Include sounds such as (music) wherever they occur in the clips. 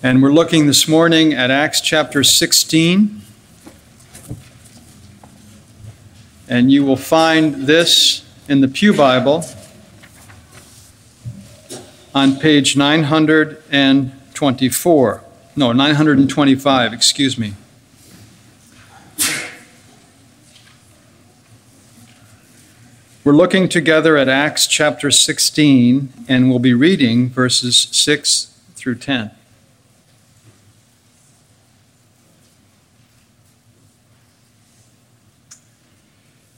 And we're looking this morning at Acts chapter 16. And you will find this in the Pew Bible on page 924. No, 925, excuse me. We're looking together at Acts chapter 16, and we'll be reading verses 6 through 10.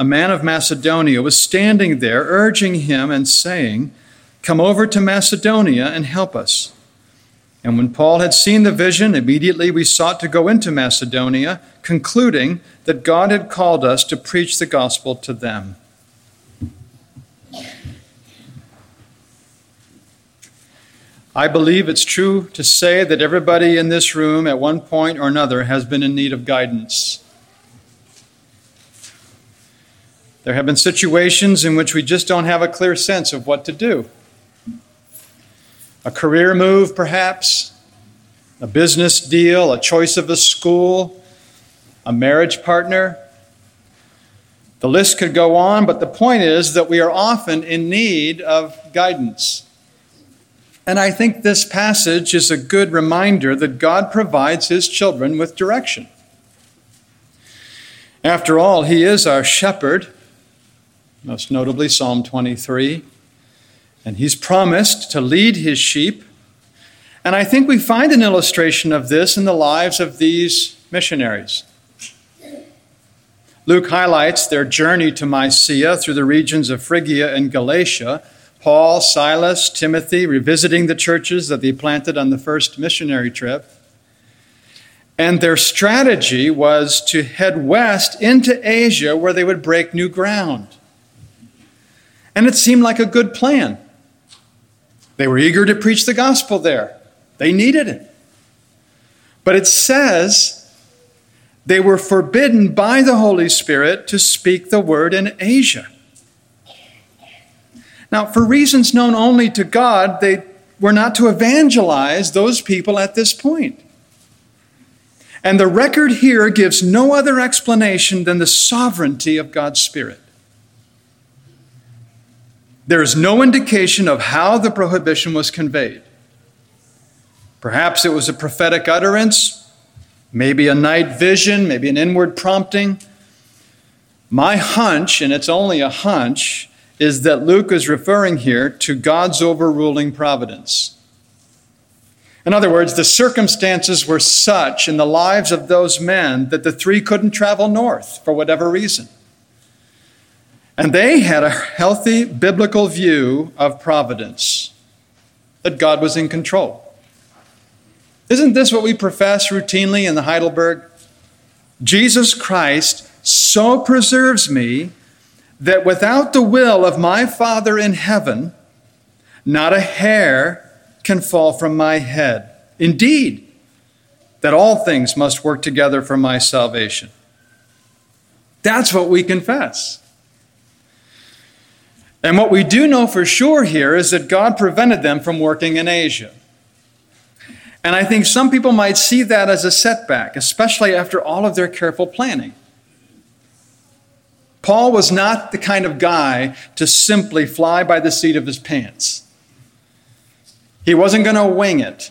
A man of Macedonia was standing there, urging him and saying, Come over to Macedonia and help us. And when Paul had seen the vision, immediately we sought to go into Macedonia, concluding that God had called us to preach the gospel to them. I believe it's true to say that everybody in this room at one point or another has been in need of guidance. There have been situations in which we just don't have a clear sense of what to do. A career move, perhaps, a business deal, a choice of a school, a marriage partner. The list could go on, but the point is that we are often in need of guidance. And I think this passage is a good reminder that God provides his children with direction. After all, he is our shepherd, most notably Psalm 23, and he's promised to lead his sheep. And I think we find an illustration of this in the lives of these missionaries. Luke highlights their journey to Mysia through the regions of Phrygia and Galatia Paul, Silas, Timothy, revisiting the churches that they planted on the first missionary trip. And their strategy was to head west into Asia where they would break new ground. And it seemed like a good plan. They were eager to preach the gospel there, they needed it. But it says they were forbidden by the Holy Spirit to speak the word in Asia. Now, for reasons known only to God, they were not to evangelize those people at this point. And the record here gives no other explanation than the sovereignty of God's Spirit. There is no indication of how the prohibition was conveyed. Perhaps it was a prophetic utterance, maybe a night vision, maybe an inward prompting. My hunch, and it's only a hunch, is that Luke is referring here to God's overruling providence. In other words, the circumstances were such in the lives of those men that the three couldn't travel north for whatever reason. And they had a healthy biblical view of providence, that God was in control. Isn't this what we profess routinely in the Heidelberg? Jesus Christ so preserves me that without the will of my Father in heaven, not a hair can fall from my head. Indeed, that all things must work together for my salvation. That's what we confess. And what we do know for sure here is that God prevented them from working in Asia. And I think some people might see that as a setback, especially after all of their careful planning. Paul was not the kind of guy to simply fly by the seat of his pants. He wasn't going to wing it.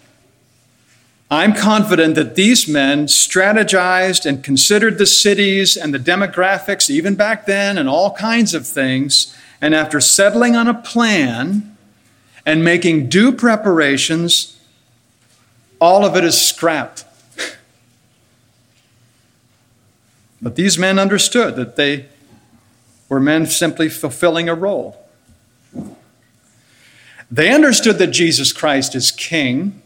I'm confident that these men strategized and considered the cities and the demographics, even back then, and all kinds of things. And after settling on a plan and making due preparations, all of it is scrapped. (laughs) but these men understood that they were men simply fulfilling a role. They understood that Jesus Christ is king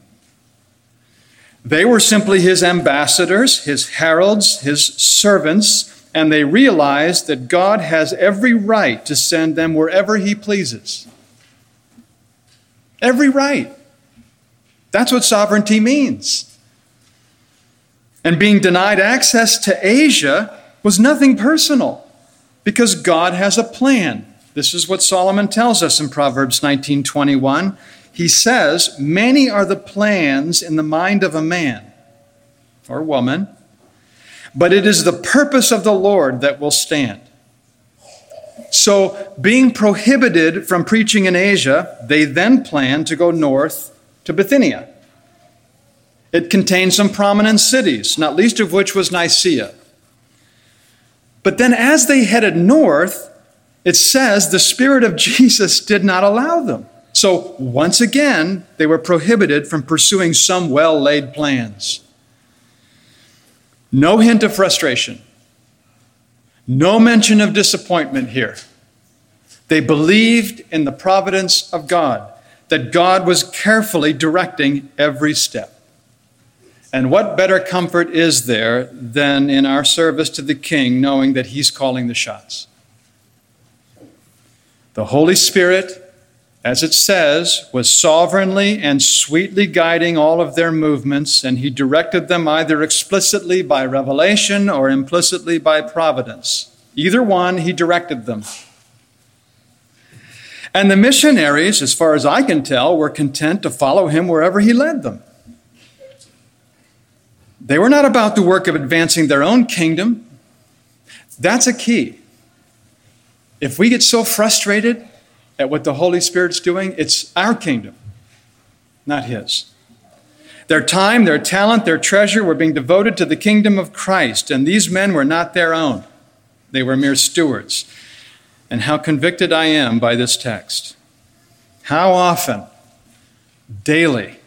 they were simply his ambassadors, his heralds, his servants, and they realize that God has every right to send them wherever he pleases. Every right. That's what sovereignty means. And being denied access to Asia was nothing personal because God has a plan. This is what Solomon tells us in Proverbs 19:21 he says, Many are the plans in the mind of a man or woman, but it is the purpose of the Lord that will stand. So, being prohibited from preaching in Asia, they then planned to go north to Bithynia. It contained some prominent cities, not least of which was Nicaea. But then, as they headed north, it says the Spirit of (laughs) Jesus did not allow them. So, once again, they were prohibited from pursuing some well laid plans. No hint of frustration, no mention of disappointment here. They believed in the providence of God, that God was carefully directing every step. And what better comfort is there than in our service to the King, knowing that He's calling the shots? The Holy Spirit as it says, was sovereignly and sweetly guiding all of their movements, and he directed them either explicitly by revelation or implicitly by providence. Either one, he directed them. And the missionaries, as far as I can tell, were content to follow him wherever he led them. They were not about the work of advancing their own kingdom. That's a key. If we get so frustrated at what the Holy Spirit's doing, it's our kingdom, not His. Their time, their talent, their treasure were being devoted to the kingdom of Christ, and these men were not their own. They were mere stewards. And how convicted I am by this text. How often, daily,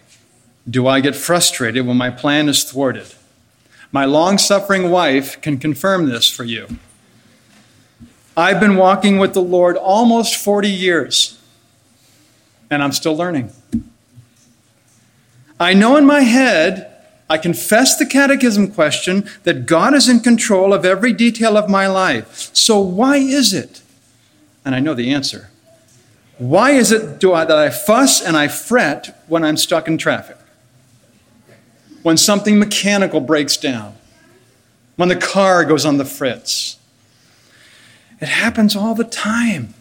do I get frustrated when my plan is thwarted? My long suffering wife can confirm this for you. I've been walking with the Lord almost 40 years, and I'm still learning. I know in my head, I confess the catechism question that God is in control of every detail of my life. So, why is it? And I know the answer. Why is it I, that I fuss and I fret when I'm stuck in traffic? When something mechanical breaks down? When the car goes on the fritz? It happens all the time.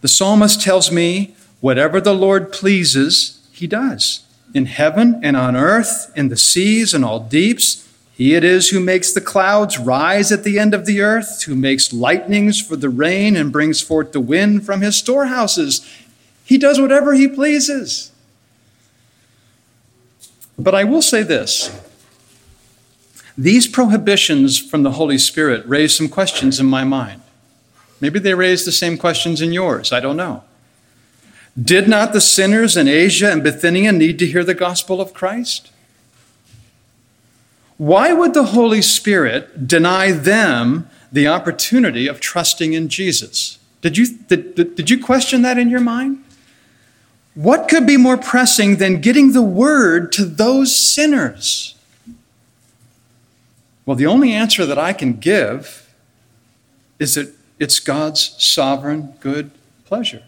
The psalmist tells me, whatever the Lord pleases, he does. In heaven and on earth, in the seas and all deeps, he it is who makes the clouds rise at the end of the earth, who makes lightnings for the rain and brings forth the wind from his storehouses. He does whatever he pleases. But I will say this these prohibitions from the Holy Spirit raise some questions in my mind. Maybe they raise the same questions in yours. I don't know. Did not the sinners in Asia and Bithynia need to hear the gospel of Christ? Why would the Holy Spirit deny them the opportunity of trusting in Jesus? Did you, did, did you question that in your mind? What could be more pressing than getting the word to those sinners? Well, the only answer that I can give is that it's God's sovereign good pleasure.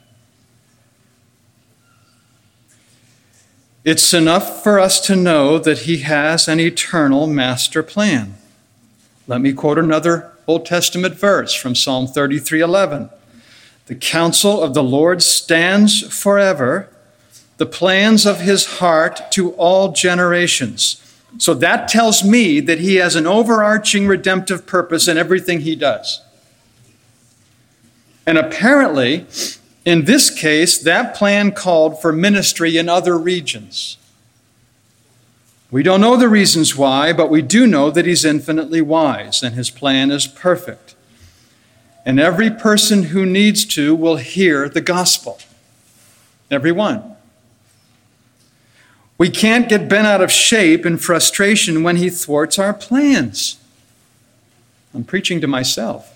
It's enough for us to know that He has an eternal master plan. Let me quote another Old Testament verse from Psalm 33 11. The counsel of the Lord stands forever, the plans of his heart to all generations. So that tells me that he has an overarching redemptive purpose in everything he does. And apparently, in this case, that plan called for ministry in other regions. We don't know the reasons why, but we do know that He's infinitely wise and His plan is perfect. And every person who needs to will hear the gospel. Everyone. We can't get bent out of shape in frustration when He thwarts our plans. I'm preaching to myself.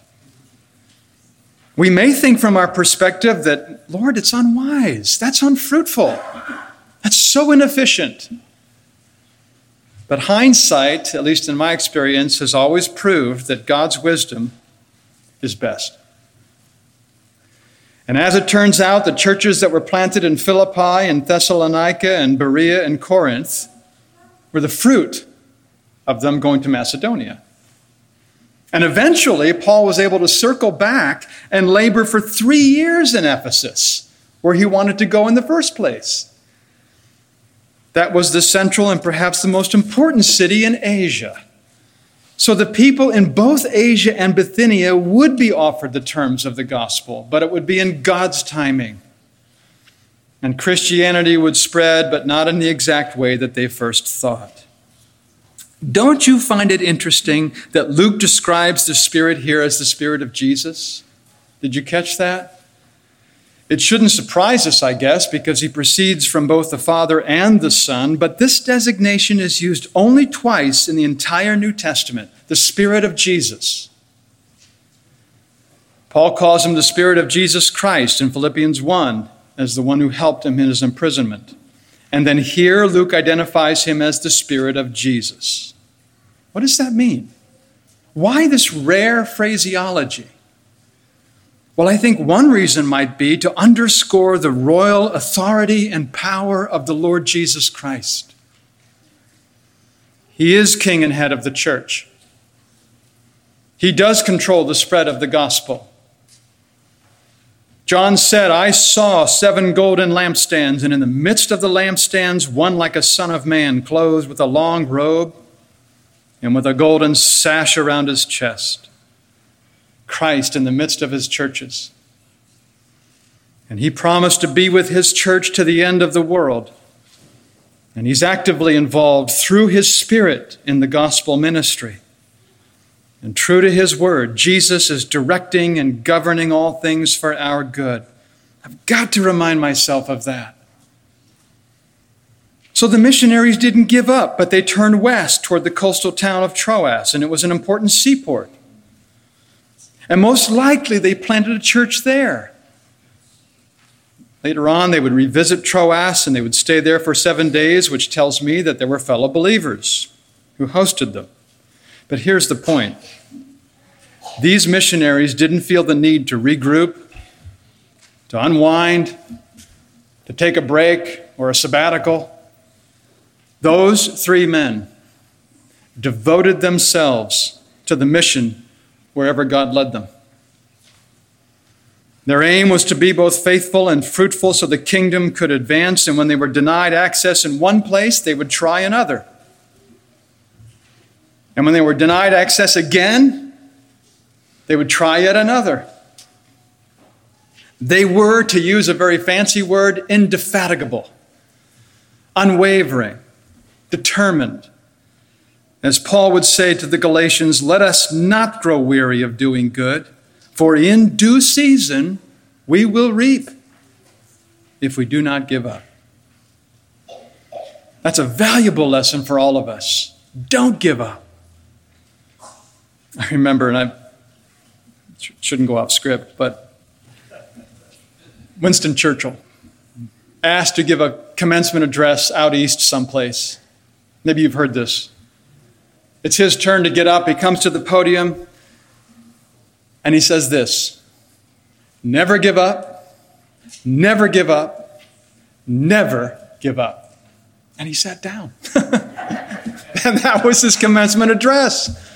We may think from our perspective that, Lord, it's unwise. That's unfruitful. That's so inefficient. But hindsight, at least in my experience, has always proved that God's wisdom is best. And as it turns out, the churches that were planted in Philippi and Thessalonica and Berea and Corinth were the fruit of them going to Macedonia. And eventually, Paul was able to circle back and labor for three years in Ephesus, where he wanted to go in the first place. That was the central and perhaps the most important city in Asia. So the people in both Asia and Bithynia would be offered the terms of the gospel, but it would be in God's timing. And Christianity would spread, but not in the exact way that they first thought. Don't you find it interesting that Luke describes the Spirit here as the Spirit of Jesus? Did you catch that? It shouldn't surprise us, I guess, because he proceeds from both the Father and the Son, but this designation is used only twice in the entire New Testament the Spirit of Jesus. Paul calls him the Spirit of Jesus Christ in Philippians 1 as the one who helped him in his imprisonment. And then here, Luke identifies him as the Spirit of Jesus. What does that mean? Why this rare phraseology? Well, I think one reason might be to underscore the royal authority and power of the Lord Jesus Christ. He is king and head of the church. He does control the spread of the gospel. John said, I saw seven golden lampstands, and in the midst of the lampstands, one like a son of man, clothed with a long robe and with a golden sash around his chest. Christ in the midst of his churches. And he promised to be with his church to the end of the world. And he's actively involved through his Spirit in the gospel ministry. And true to his word, Jesus is directing and governing all things for our good. I've got to remind myself of that. So the missionaries didn't give up, but they turned west toward the coastal town of Troas, and it was an important seaport. And most likely they planted a church there. Later on, they would revisit Troas and they would stay there for seven days, which tells me that there were fellow believers who hosted them. But here's the point these missionaries didn't feel the need to regroup, to unwind, to take a break or a sabbatical. Those three men devoted themselves to the mission wherever God led them. Their aim was to be both faithful and fruitful so the kingdom could advance, and when they were denied access in one place, they would try another. And when they were denied access again, they would try yet another. They were, to use a very fancy word, indefatigable, unwavering, determined, as Paul would say to the Galatians, let us not grow weary of doing good, for in due season we will reap if we do not give up. That's a valuable lesson for all of us. Don't give up. I remember, and I shouldn't go off script, but Winston Churchill asked to give a commencement address out east someplace. Maybe you've heard this. It's his turn to get up. He comes to the podium and he says this Never give up, never give up, never give up. And he sat down. (laughs) and that was his commencement address.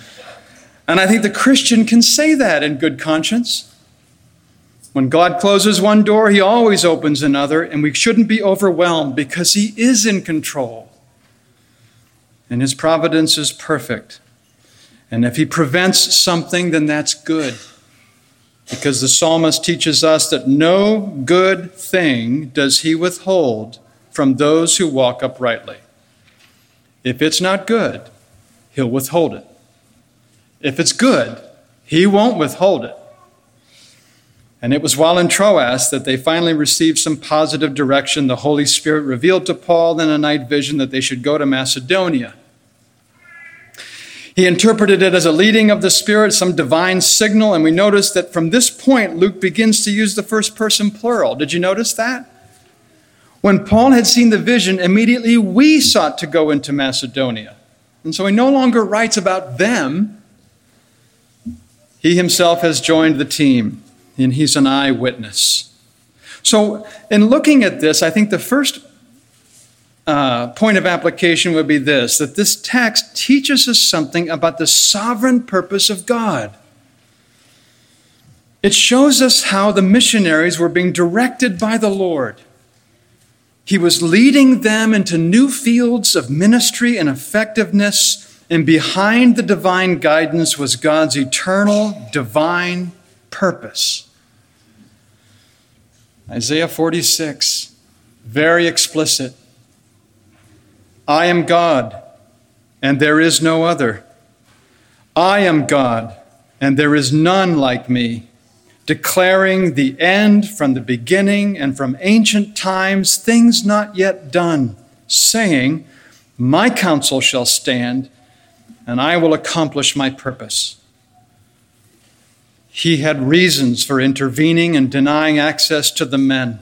And I think the Christian can say that in good conscience. When God closes one door, he always opens another, and we shouldn't be overwhelmed because he is in control and his providence is perfect. And if he prevents something, then that's good. Because the psalmist teaches us that no good thing does he withhold from those who walk uprightly. If it's not good, he'll withhold it. If it's good, he won't withhold it. And it was while in Troas that they finally received some positive direction. The Holy Spirit revealed to Paul in a night vision that they should go to Macedonia. He interpreted it as a leading of the Spirit, some divine signal, and we notice that from this point, Luke begins to use the first person plural. Did you notice that? When Paul had seen the vision, immediately we sought to go into Macedonia. And so he no longer writes about them, he himself has joined the team and he's an eyewitness. So, in looking at this, I think the first uh, point of application would be this that this text teaches us something about the sovereign purpose of God. It shows us how the missionaries were being directed by the Lord. He was leading them into new fields of ministry and effectiveness, and behind the divine guidance was God's eternal, divine purpose. Isaiah 46, very explicit. I am God, and there is no other. I am God, and there is none like me, declaring the end from the beginning and from ancient times, things not yet done, saying, My counsel shall stand, and I will accomplish my purpose. He had reasons for intervening and denying access to the men.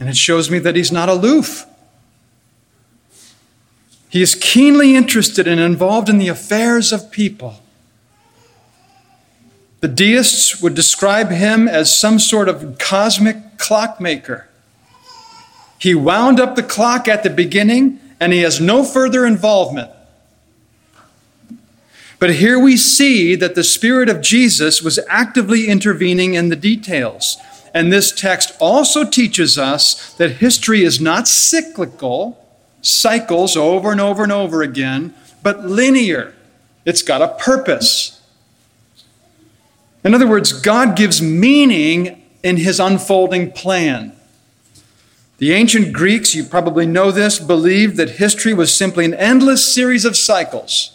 And it shows me that he's not aloof. He is keenly interested and involved in the affairs of people. The deists would describe him as some sort of cosmic clockmaker. He wound up the clock at the beginning, and he has no further involvement. But here we see that the Spirit of Jesus was actively intervening in the details. And this text also teaches us that history is not cyclical, cycles over and over and over again, but linear. It's got a purpose. In other words, God gives meaning in his unfolding plan. The ancient Greeks, you probably know this, believed that history was simply an endless series of cycles.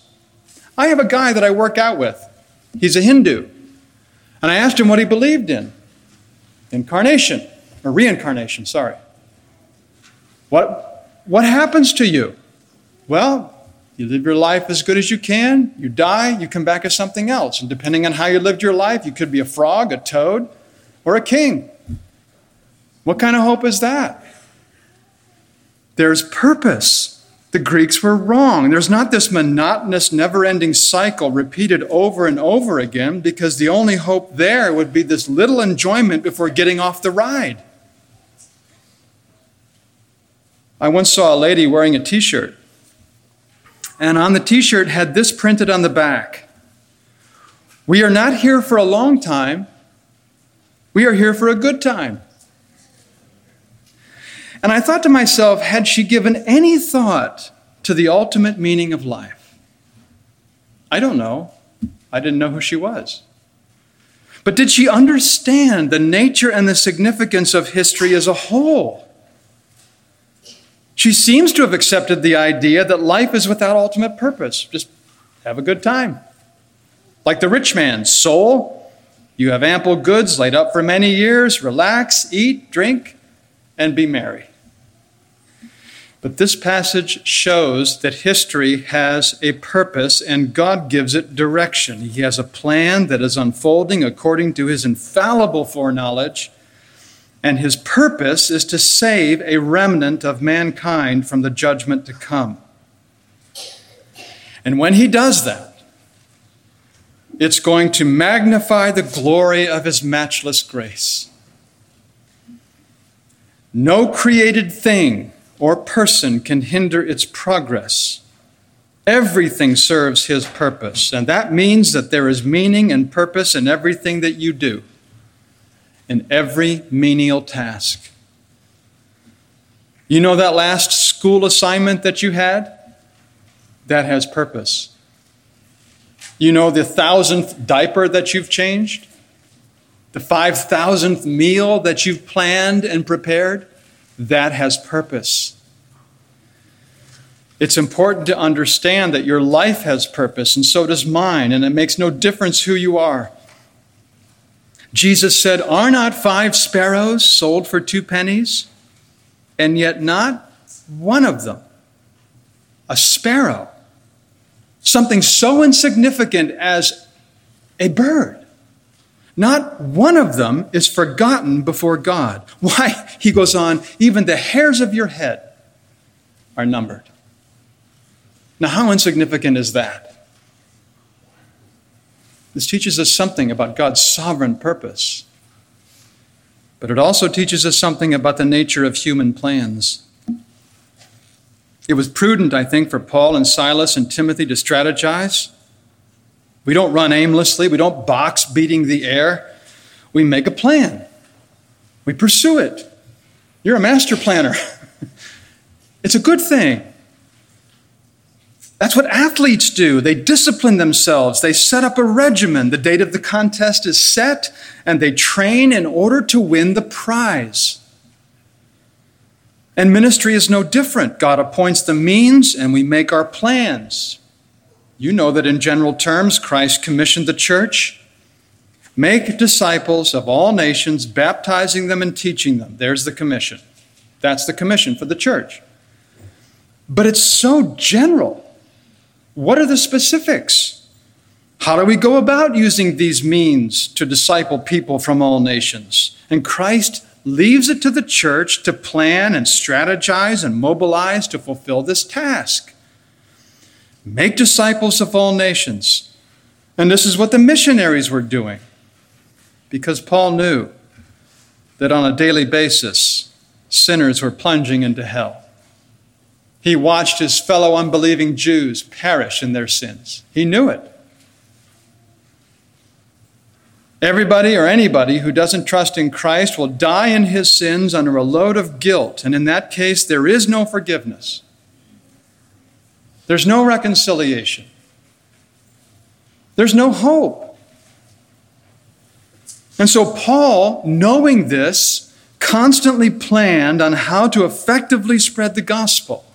I have a guy that I work out with. He's a Hindu. And I asked him what he believed in incarnation, or reincarnation, sorry. What, what happens to you? Well, you live your life as good as you can, you die, you come back as something else. And depending on how you lived your life, you could be a frog, a toad, or a king. What kind of hope is that? There's purpose. The Greeks were wrong. There's not this monotonous, never ending cycle repeated over and over again because the only hope there would be this little enjoyment before getting off the ride. I once saw a lady wearing a t shirt, and on the t shirt had this printed on the back We are not here for a long time, we are here for a good time. And I thought to myself, had she given any thought to the ultimate meaning of life? I don't know. I didn't know who she was. But did she understand the nature and the significance of history as a whole? She seems to have accepted the idea that life is without ultimate purpose. Just have a good time. Like the rich man's soul, you have ample goods laid up for many years, relax, eat, drink, and be merry. But this passage shows that history has a purpose and God gives it direction. He has a plan that is unfolding according to his infallible foreknowledge, and his purpose is to save a remnant of mankind from the judgment to come. And when he does that, it's going to magnify the glory of his matchless grace. No created thing or person can hinder its progress. Everything serves his purpose, and that means that there is meaning and purpose in everything that you do, in every menial task. You know that last school assignment that you had? That has purpose. You know the thousandth diaper that you've changed? The five thousandth meal that you've planned and prepared? That has purpose. It's important to understand that your life has purpose, and so does mine, and it makes no difference who you are. Jesus said, Are not five sparrows sold for two pennies? And yet not one of them, a sparrow, something so insignificant as a bird, not one of them is forgotten before God. (laughs) Why? He goes on, even the hairs of your head are numbered. Now, how insignificant is that? This teaches us something about God's sovereign purpose, but it also teaches us something about the nature of human plans. It was prudent, I think, for Paul and Silas and Timothy to strategize. We don't run aimlessly, we don't box beating the air. We make a plan, we pursue it. You're a master planner. (laughs) it's a good thing. That's what athletes do. They discipline themselves. They set up a regimen. The date of the contest is set, and they train in order to win the prize. And ministry is no different. God appoints the means, and we make our plans. You know that in general terms, Christ commissioned the church make disciples of all nations, baptizing them and teaching them. There's the commission. That's the commission for the church. But it's so general. What are the specifics? How do we go about using these means to disciple people from all nations? And Christ leaves it to the church to plan and strategize and mobilize to fulfill this task. Make disciples of all nations. And this is what the missionaries were doing. Because Paul knew that on a daily basis, sinners were plunging into hell. He watched his fellow unbelieving Jews perish in their sins. He knew it. Everybody or anybody who doesn't trust in Christ will die in his sins under a load of guilt, and in that case, there is no forgiveness. There's no reconciliation. There's no hope. And so, Paul, knowing this, constantly planned on how to effectively spread the gospel.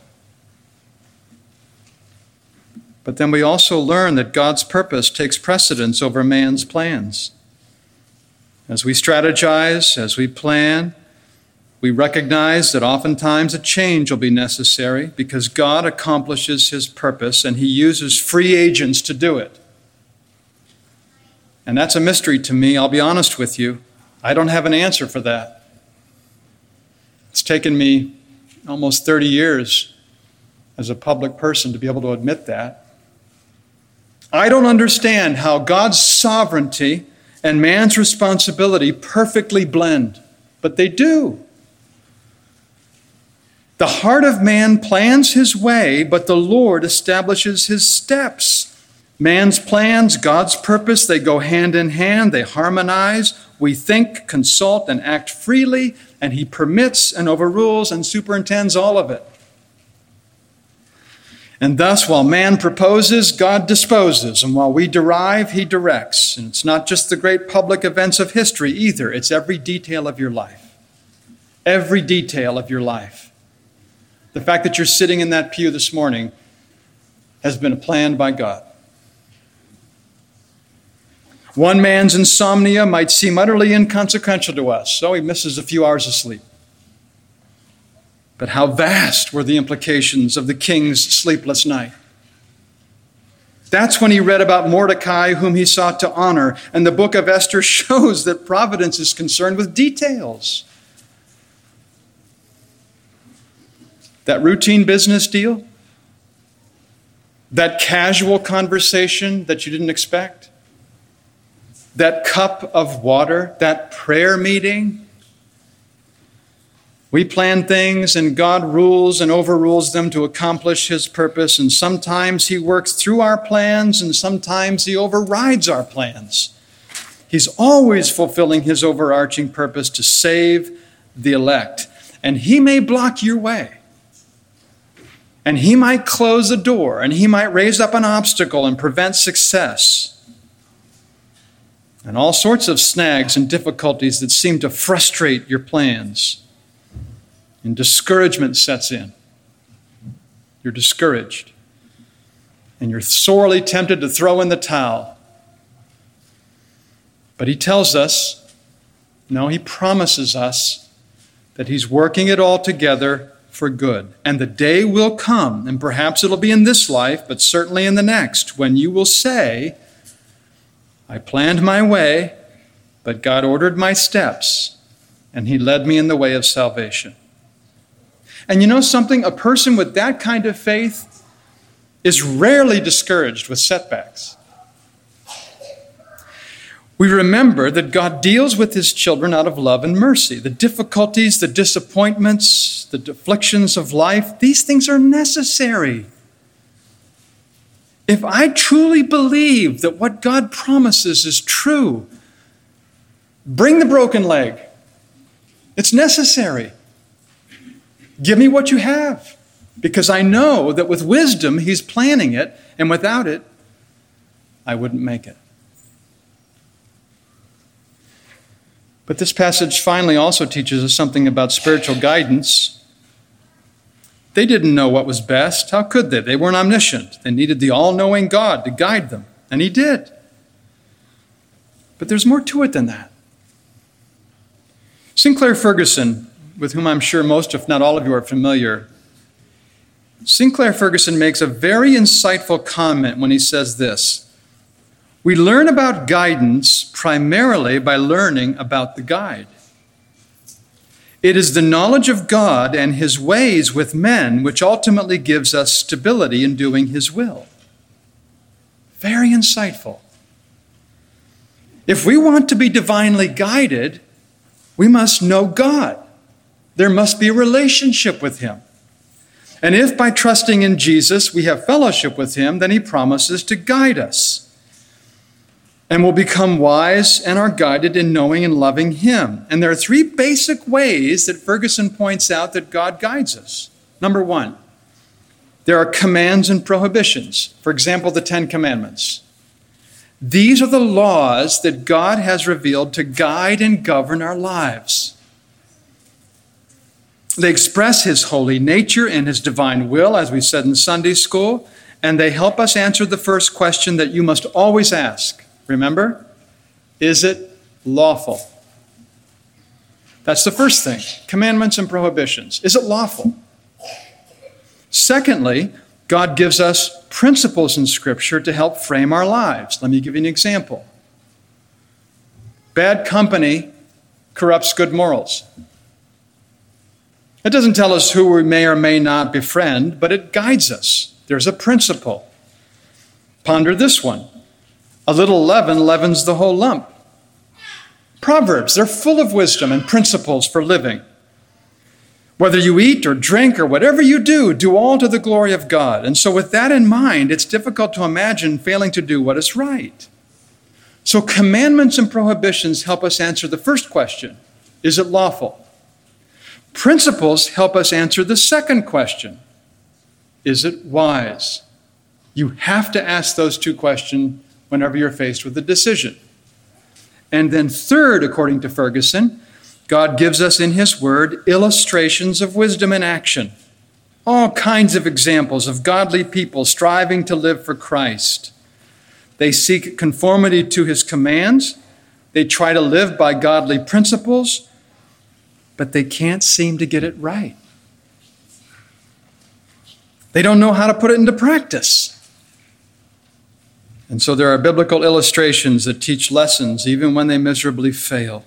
But then we also learn that God's purpose takes precedence over man's plans. As we strategize, as we plan, we recognize that oftentimes a change will be necessary because God accomplishes his purpose and he uses free agents to do it. And that's a mystery to me, I'll be honest with you. I don't have an answer for that. It's taken me almost 30 years as a public person to be able to admit that. I don't understand how God's sovereignty and man's responsibility perfectly blend, but they do. The heart of man plans his way, but the Lord establishes his steps. Man's plans, God's purpose, they go hand in hand, they harmonize. We think, consult, and act freely, and he permits and overrules and superintends all of it. And thus, while man proposes, God disposes. And while we derive, he directs. And it's not just the great public events of history either, it's every detail of your life. Every detail of your life. The fact that you're sitting in that pew this morning has been planned by God. One man's insomnia might seem utterly inconsequential to us, so he misses a few hours of sleep. But how vast were the implications of the king's sleepless night. That's when he read about Mordecai, whom he sought to honor. And the book of Esther (laughs) shows that providence is concerned with details. That routine business deal, that casual conversation that you didn't expect, that cup of water, that prayer meeting we plan things and God rules and overrules them to accomplish His purpose, and sometimes He works through our plans and sometimes He overrides our plans. He's always fulfilling His overarching purpose to save the elect, and He may block your way. And He might close a door, and He might raise up an obstacle and prevent success. And all sorts of snags and difficulties that seem to frustrate your plans and discouragement sets in. you're discouraged, and you're sorely tempted to throw in the towel. But he tells us, no, he promises us that he's working it all together for good. And the day will come, and perhaps it'll be in this life, but certainly in the next, when you will say, I planned my way, but God ordered my steps, and he led me in the way of salvation. And you know something? A person with that kind of faith is rarely discouraged with setbacks. We remember that God deals with his children out of love and mercy. The difficulties, the disappointments, the afflictions of life, these things are necessary. If I truly believe that what God promises is true, bring the broken leg. It's necessary. Give me what you have, because I know that with wisdom, He's planning it, and without it, I wouldn't make it. But this passage finally also teaches us something about spiritual guidance. They didn't know what was best. How could they? They weren't omniscient. They needed the all knowing God to guide them, and He did. But there's more to it than that. Sinclair Ferguson with whom I'm sure most, if not all of you, are familiar. Sinclair Ferguson makes a very insightful comment when he says this We learn about guidance primarily by learning about the guide. It is the knowledge of God and his ways with men which ultimately gives us stability in doing his will. Very insightful. If we want to be divinely guided, we must know God. There must be a relationship with Him. And if by trusting in Jesus we have fellowship with Him, then He promises to guide us. And will become wise and are guided in knowing and loving Him. And there are three basic ways that Ferguson points out that God guides us. Number one, there are commands and prohibitions. For example, the Ten Commandments. These are the laws that God has revealed to guide and govern our lives. They express his holy nature and his divine will, as we said in Sunday school, and they help us answer the first question that you must always ask. Remember? Is it lawful? That's the first thing commandments and prohibitions. Is it lawful? Secondly, God gives us principles in Scripture to help frame our lives. Let me give you an example. Bad company corrupts good morals. It doesn't tell us who we may or may not befriend, but it guides us. There's a principle. Ponder this one a little leaven leavens the whole lump. Proverbs, they're full of wisdom and principles for living. Whether you eat or drink or whatever you do, do all to the glory of God. And so, with that in mind, it's difficult to imagine failing to do what is right. So, commandments and prohibitions help us answer the first question Is it lawful? Principles help us answer the second question Is it wise? You have to ask those two questions whenever you're faced with a decision. And then, third, according to Ferguson, God gives us in His Word illustrations of wisdom in action. All kinds of examples of godly people striving to live for Christ. They seek conformity to His commands, they try to live by godly principles, but they can't seem to get it right. They don't know how to put it into practice. And so there are biblical illustrations that teach lessons even when they miserably fail.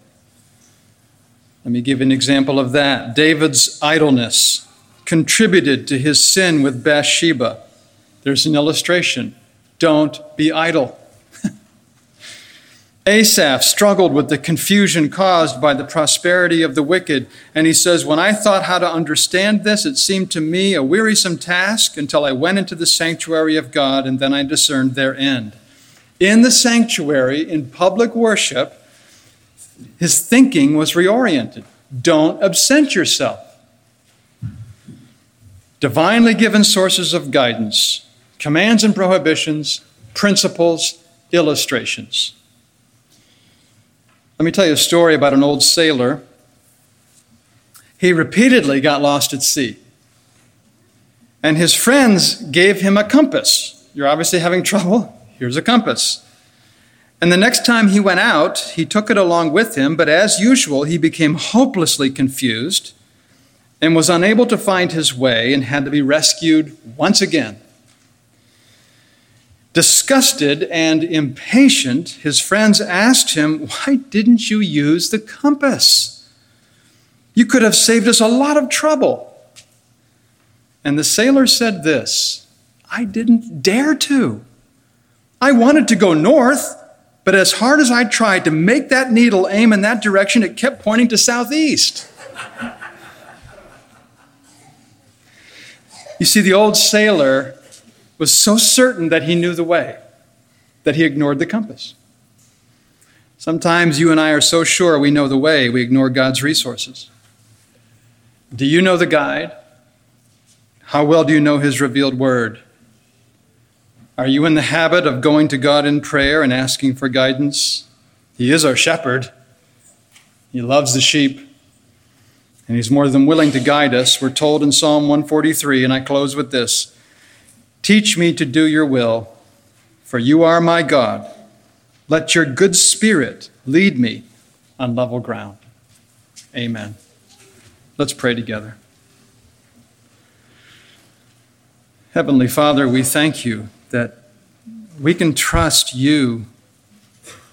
Let me give an example of that. David's idleness contributed to his sin with Bathsheba. There's an illustration. Don't be idle. Asaph struggled with the confusion caused by the prosperity of the wicked, and he says, When I thought how to understand this, it seemed to me a wearisome task until I went into the sanctuary of God, and then I discerned their end. In the sanctuary, in public worship, his thinking was reoriented. Don't absent yourself. Divinely given sources of guidance, commands and prohibitions, principles, illustrations. Let me tell you a story about an old sailor. He repeatedly got lost at sea. And his friends gave him a compass. You're obviously having trouble. Here's a compass. And the next time he went out, he took it along with him, but as usual, he became hopelessly confused and was unable to find his way and had to be rescued once again. Disgusted and impatient, his friends asked him, Why didn't you use the compass? You could have saved us a lot of trouble. And the sailor said this I didn't dare to. I wanted to go north, but as hard as I tried to make that needle aim in that direction, it kept pointing to southeast. You see, the old sailor was so certain that he knew the way that he ignored the compass. Sometimes you and I are so sure we know the way, we ignore God's resources. Do you know the guide? How well do you know his revealed word? Are you in the habit of going to God in prayer and asking for guidance? He is our shepherd. He loves the sheep and He's more than willing to guide us. We're told in Psalm 143, and I close with this Teach me to do your will, for you are my God. Let your good spirit lead me on level ground. Amen. Let's pray together. Heavenly Father, we thank you that we can trust you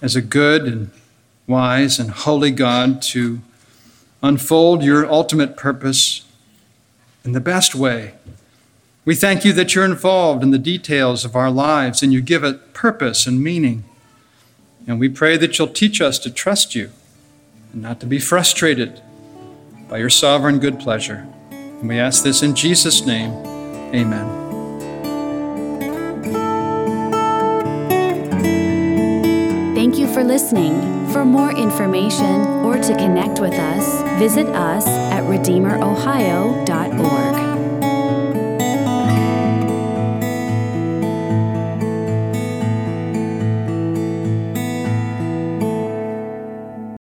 as a good and wise and holy God to unfold your ultimate purpose in the best way. We thank you that you're involved in the details of our lives and you give it purpose and meaning. And we pray that you'll teach us to trust you and not to be frustrated by your sovereign good pleasure. And we ask this in Jesus' name. Amen. Thank you for listening. For more information or to connect with us, visit us at redeemerohio.org.